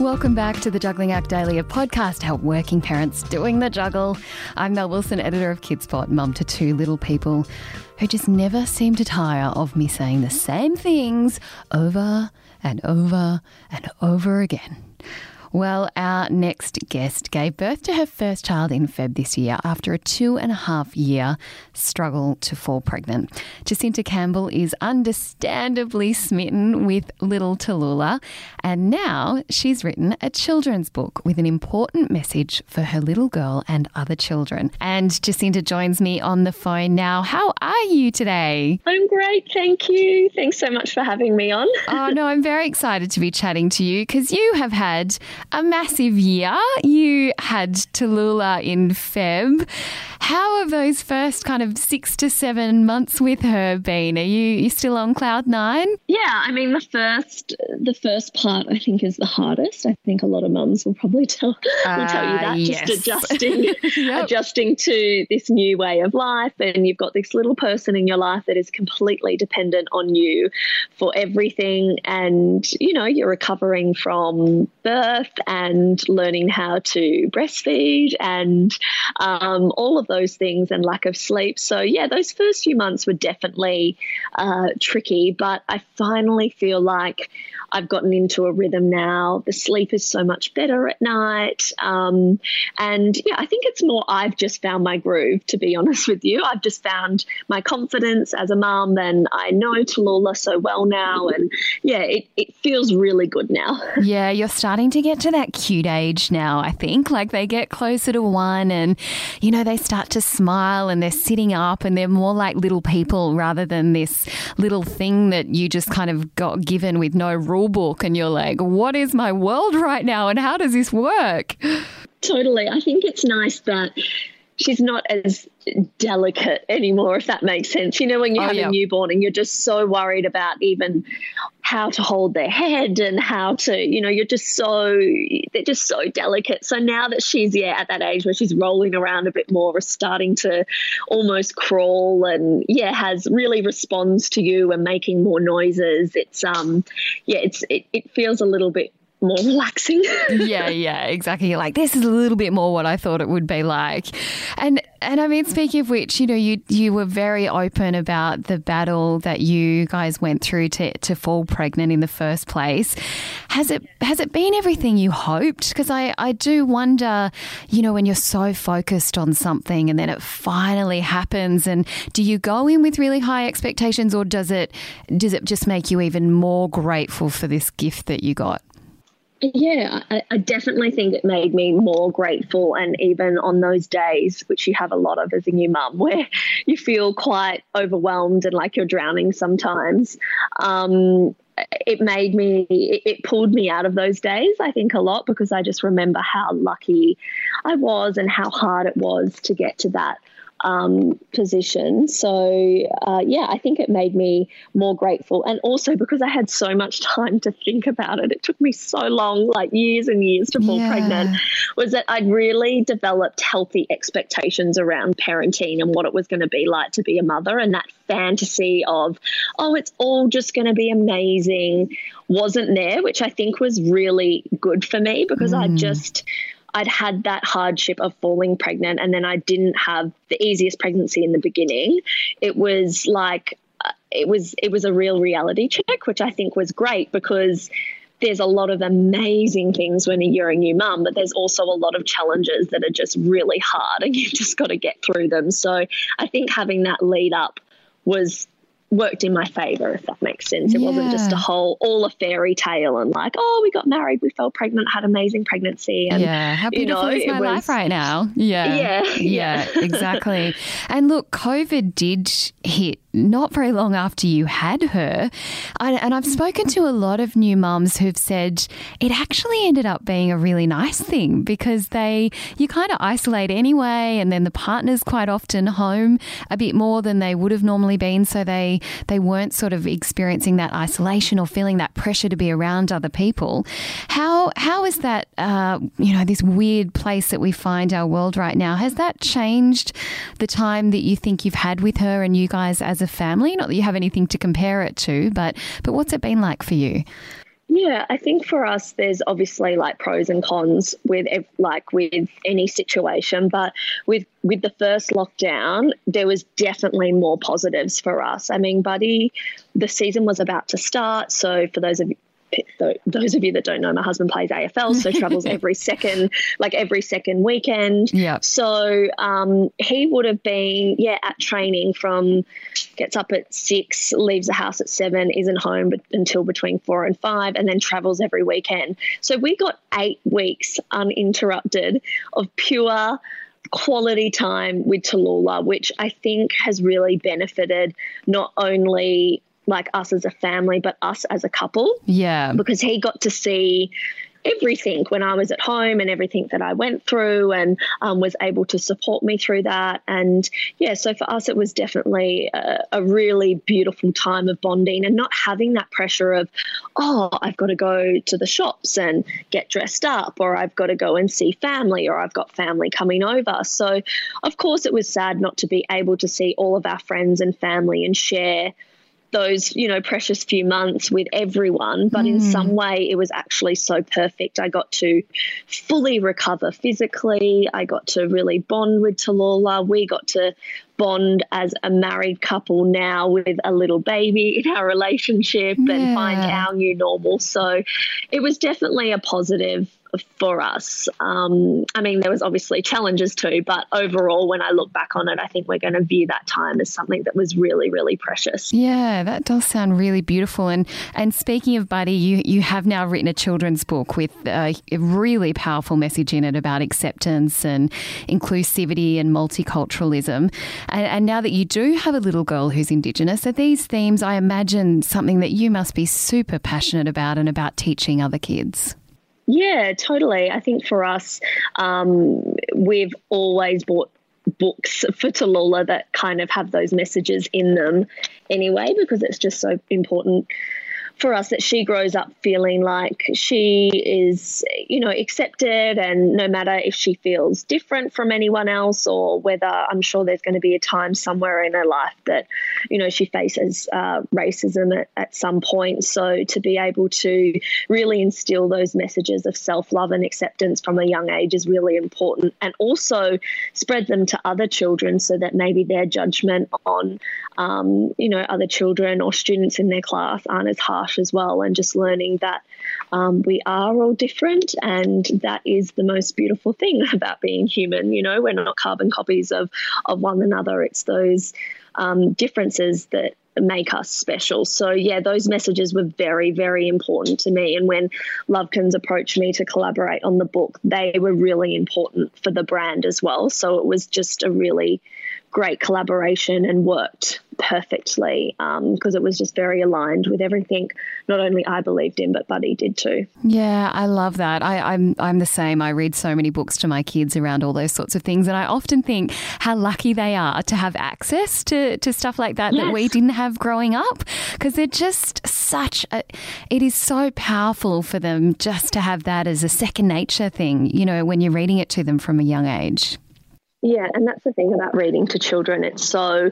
Welcome back to the Juggling Act Daily, a podcast help working parents doing the juggle. I'm Mel Wilson, editor of Kidspot, mum to two little people who just never seem to tire of me saying the same things over and over and over again. Well, our next guest gave birth to her first child in Feb this year after a two and a half year struggle to fall pregnant. Jesinta Campbell is understandably smitten with little Tallulah, and now she's written a children's book with an important message for her little girl and other children. And Jesinta joins me on the phone now. How are you today? I'm great, thank you. Thanks so much for having me on. oh, no, I'm very excited to be chatting to you because you have had a massive year. You had Tallulah in Feb. How have those first kind of six to seven months with her been? Are you, you still on cloud nine? Yeah, I mean the first the first part I think is the hardest. I think a lot of mums will probably tell uh, will tell you that. Ah, yes. Just adjusting Yep. adjusting to this new way of life and you've got this little person in your life that is completely dependent on you for everything and you know you're recovering from birth and learning how to breastfeed and um, all of those things and lack of sleep so yeah those first few months were definitely uh, tricky but i finally feel like I've gotten into a rhythm now. The sleep is so much better at night. Um, and yeah, I think it's more I've just found my groove, to be honest with you. I've just found my confidence as a mum and I know Tallulah so well now. And yeah, it, it feels really good now. Yeah, you're starting to get to that cute age now, I think. Like they get closer to one and, you know, they start to smile and they're sitting up and they're more like little people rather than this little thing that you just kind of got given with no rule book and you're like, what is my world right now and how does this work? Totally. I think it's nice that she's not as delicate anymore, if that makes sense. You know, when you Oh, have yeah. a newborn and you're just so worried about even how to hold their head and how to, you know, you're just so, they're just so delicate. So now that she's, yeah, at that age where she's rolling around a bit more, starting to almost crawl and, yeah, has really responds to you and making more noises, it's, um, yeah, it's, it, it feels a little bit more relaxing. yeah, yeah, exactly. Like, this is a little bit more what I thought it would be like. And and I mean, speaking of which, you know, you you were very open about the battle that you guys went through to, to fall pregnant in the first place. Has it has it been everything you hoped? Because I, I do wonder, you know, when you're so focused on something and then it finally happens and do you go in with really high expectations or does it does it just make you even more grateful for this gift that you got? Yeah, I, I definitely think it made me more grateful. And even on those days, which you have a lot of as a new mum, where you feel quite overwhelmed and like you're drowning sometimes, um, it made me, it, it pulled me out of those days, I think, a lot because I just remember how lucky I was and how hard it was to get to that um, position. So, uh, yeah, I think it made me more grateful. And also because I had so much time to think about it, it took me so long, like years and years to fall Yeah. pregnant, was that I'd really developed healthy expectations around parenting and what it was going to be like to be a mother. And that fantasy of, oh, it's all just going to be amazing wasn't there, which I think was really good for me because I just. I'd had that hardship of falling pregnant, and then I didn't have the easiest pregnancy in the beginning. It was like uh, it was it was a real reality check, which I think was great because there's a lot of amazing things when you're a new mum, but there's also a lot of challenges that are just really hard, and you've just got to get through them. So I think having that lead up was worked in my favor if that makes sense it wasn't just a whole all a fairy tale and like oh we got married we fell pregnant had amazing pregnancy and yeah, how you beautiful know, is my was- life right now? Yeah, Yeah, yeah, yeah. exactly. And look, COVID did hit not very long after you had her, I, and I've spoken to a lot of new mums who've said it actually ended up being a really nice thing because they you kind of isolate anyway, and then the partner's quite often home a bit more than they would have normally been, so they they weren't sort of experiencing that isolation or feeling that pressure to be around other people. How how is that? Uh, you know, this weird place that we find our world right now. Has that changed the time that you think you've had with her and you guys as a family? Not that you have anything to compare it to, but but what's it been like for you? Yeah, I think for us, there's obviously like pros and cons with like with any situation, but with with the first lockdown, there was definitely more positives for us. I mean, Buddy, the season was about to start, so for those of those of you that don't know, my husband plays AFL, so travels every second, like every second weekend. Yeah. So um, he would have been, yeah, at training from gets up at six, leaves the house at seven, isn't home but, until between four and five, and then travels every weekend. So we got eight weeks uninterrupted of pure quality time with Tallulah, which I think has really benefited not only like us as a family, but us as a couple. Yeah. Because he got to see everything when I was at home and everything that I went through and um, was able to support me through that. And yeah, so for us, it was definitely a, a, really beautiful time of bonding and not having that pressure of, oh, I've got to go to the shops and get dressed up, or I've got to go and see family, or I've got family coming over. So, of course, it was sad not to be able to see all of our friends and family and share those you know precious few months with everyone but mm. in some way it was actually so perfect i got to fully recover physically i got to really bond with tallulah we got to bond as a married couple now with a little baby in our relationship yeah. and find our new normal so it was definitely a positive for us. Um, I mean, there was obviously challenges too, but overall, when I look back on it, I think we're going to view that time as something that was really, really precious. Yeah, that does sound really beautiful. And and speaking of Buddy, you you have now written a children's book with a, really powerful message in it about acceptance and inclusivity and multiculturalism. And, and now that you do have a little girl who's Indigenous, are these themes, I imagine, something that you must be super passionate about and about teaching other kids? Yeah, totally. I think for us, um, we've always bought books for Tallulah that kind of have those messages in them anyway, because it's just so important for us that she grows up feeling like she is, you know, accepted and no matter if she feels different from anyone else or whether I'm sure there's going to be a time somewhere in her life that, you know, she faces uh, racism at, at some point. So to be able to really instill those messages of self love and acceptance from a young age is really important and also spread them to other children so that maybe their judgment on, um, you know, other children or students in their class aren't as harsh as well, and just learning that um, we are all different, and that is the most beautiful thing about being human. You know, we're not carbon copies of of one another. It's those um, differences that make us special. So yeah, those messages were very, very important to me. And when Lovekins approached me to collaborate on the book, they were really important for the brand as well. So it was just a really great collaboration and worked perfectly because um, it was just very aligned with everything not only I believed in but Buddy did too. Yeah, I love that. I, I'm I'm the same. I read so many books to my kids around all those sorts of things, and I often think how lucky they are to have access to to stuff like that yes. that we didn't have growing up because they're just such a. It is so powerful for them just to have that as a second nature thing. You know, when you're reading it to them from a young age. Yeah, and that's the thing about reading to children. It's so,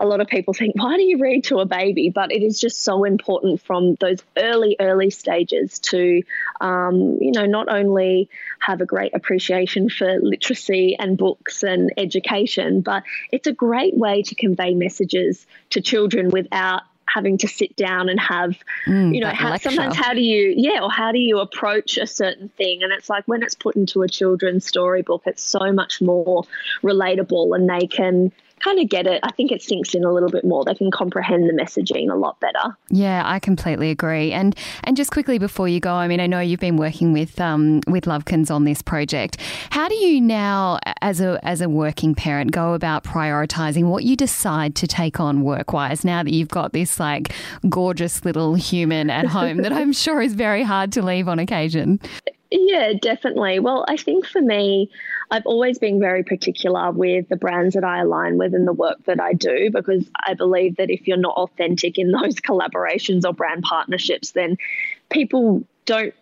a lot of people think, why do you read to a baby? But it is just so important from those early, early stages to, um, you know, not only have a great appreciation for literacy and books and education, but it's a great way to convey messages to children without having to sit down and have, mm, you know, how, sometimes how do you, yeah, or how do you approach a certain thing? And it's like when it's put into a children's storybook, it's so much more relatable and they can kind of get it. I think it sinks in a little bit more. They can comprehend the messaging a lot better. Yeah, I completely agree. And and just quickly before you go, I mean, I know you've been working with um, with Lovekins on this project. How do you now, as a as a working parent, go about prioritizing what you decide to take on work wise? Now that you've got this like gorgeous little human at home that I'm sure is very hard to leave on occasion. Yeah, definitely. Well, I think for me, I've always been very particular with the brands that I align with and the work that I do because I believe that if you're not authentic in those collaborations or brand partnerships, then people don't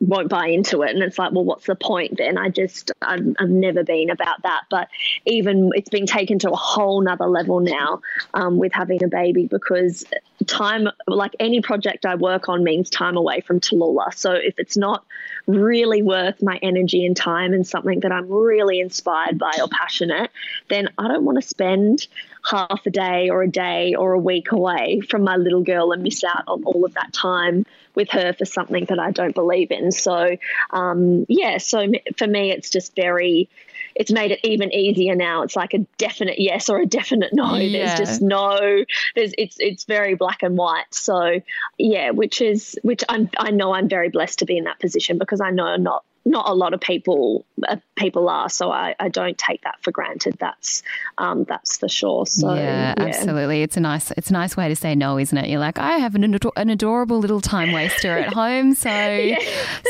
won't buy into it. And it's like well what's the point then? I just I've, I've never been about that. But even it's been taken to a whole nother level now um, with having a baby because time, like any project I work on, means time away from Tallulah. So if it's not really worth my energy and time and something that I'm really inspired by or passionate, then I don't want to spend half a day or a day or a week away from my little girl and miss out on all of that time with her for something that I don't believe in. So, um, yeah, so for me, it's just very it's made it even easier now. It's like a definite yes or a definite no. Yeah. There's just no. There's it's it's very black and white. So yeah, which is which I'm I know I'm very blessed to be in that position because I know not not a lot of people uh, people are. So I, I don't take that for granted. That's um, that's for sure. So yeah, yeah, absolutely. It's a nice it's a nice way to say no, isn't it? You're like I have an, an adorable little time waster at home. So yeah.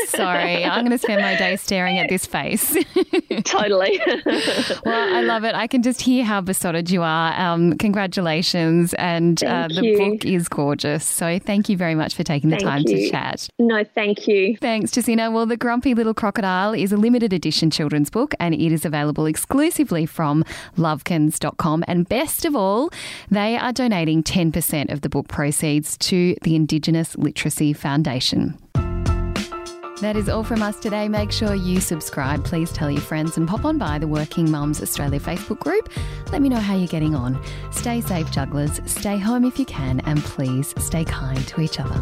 sorry, I'm going to spend my day staring at this face. totally. well, I love it. I can just hear how besotted you are. Um, congratulations, and uh, the you. book is gorgeous. So thank you very much for taking the thank time you. to chat. No, thank you. Thanks, Jesinta. Well, the grumpy little Crocodile is a limited edition children's book and it is available exclusively from lovekins.com. And best of all, they are donating 10% of the book proceeds to the Indigenous Literacy Foundation. That is all from us today. Make sure you subscribe. Please tell your friends and pop on by the Working Mums Australia Facebook group. Let me know how you're getting on. Stay safe, jugglers. Stay home if you can, and please stay kind to each other.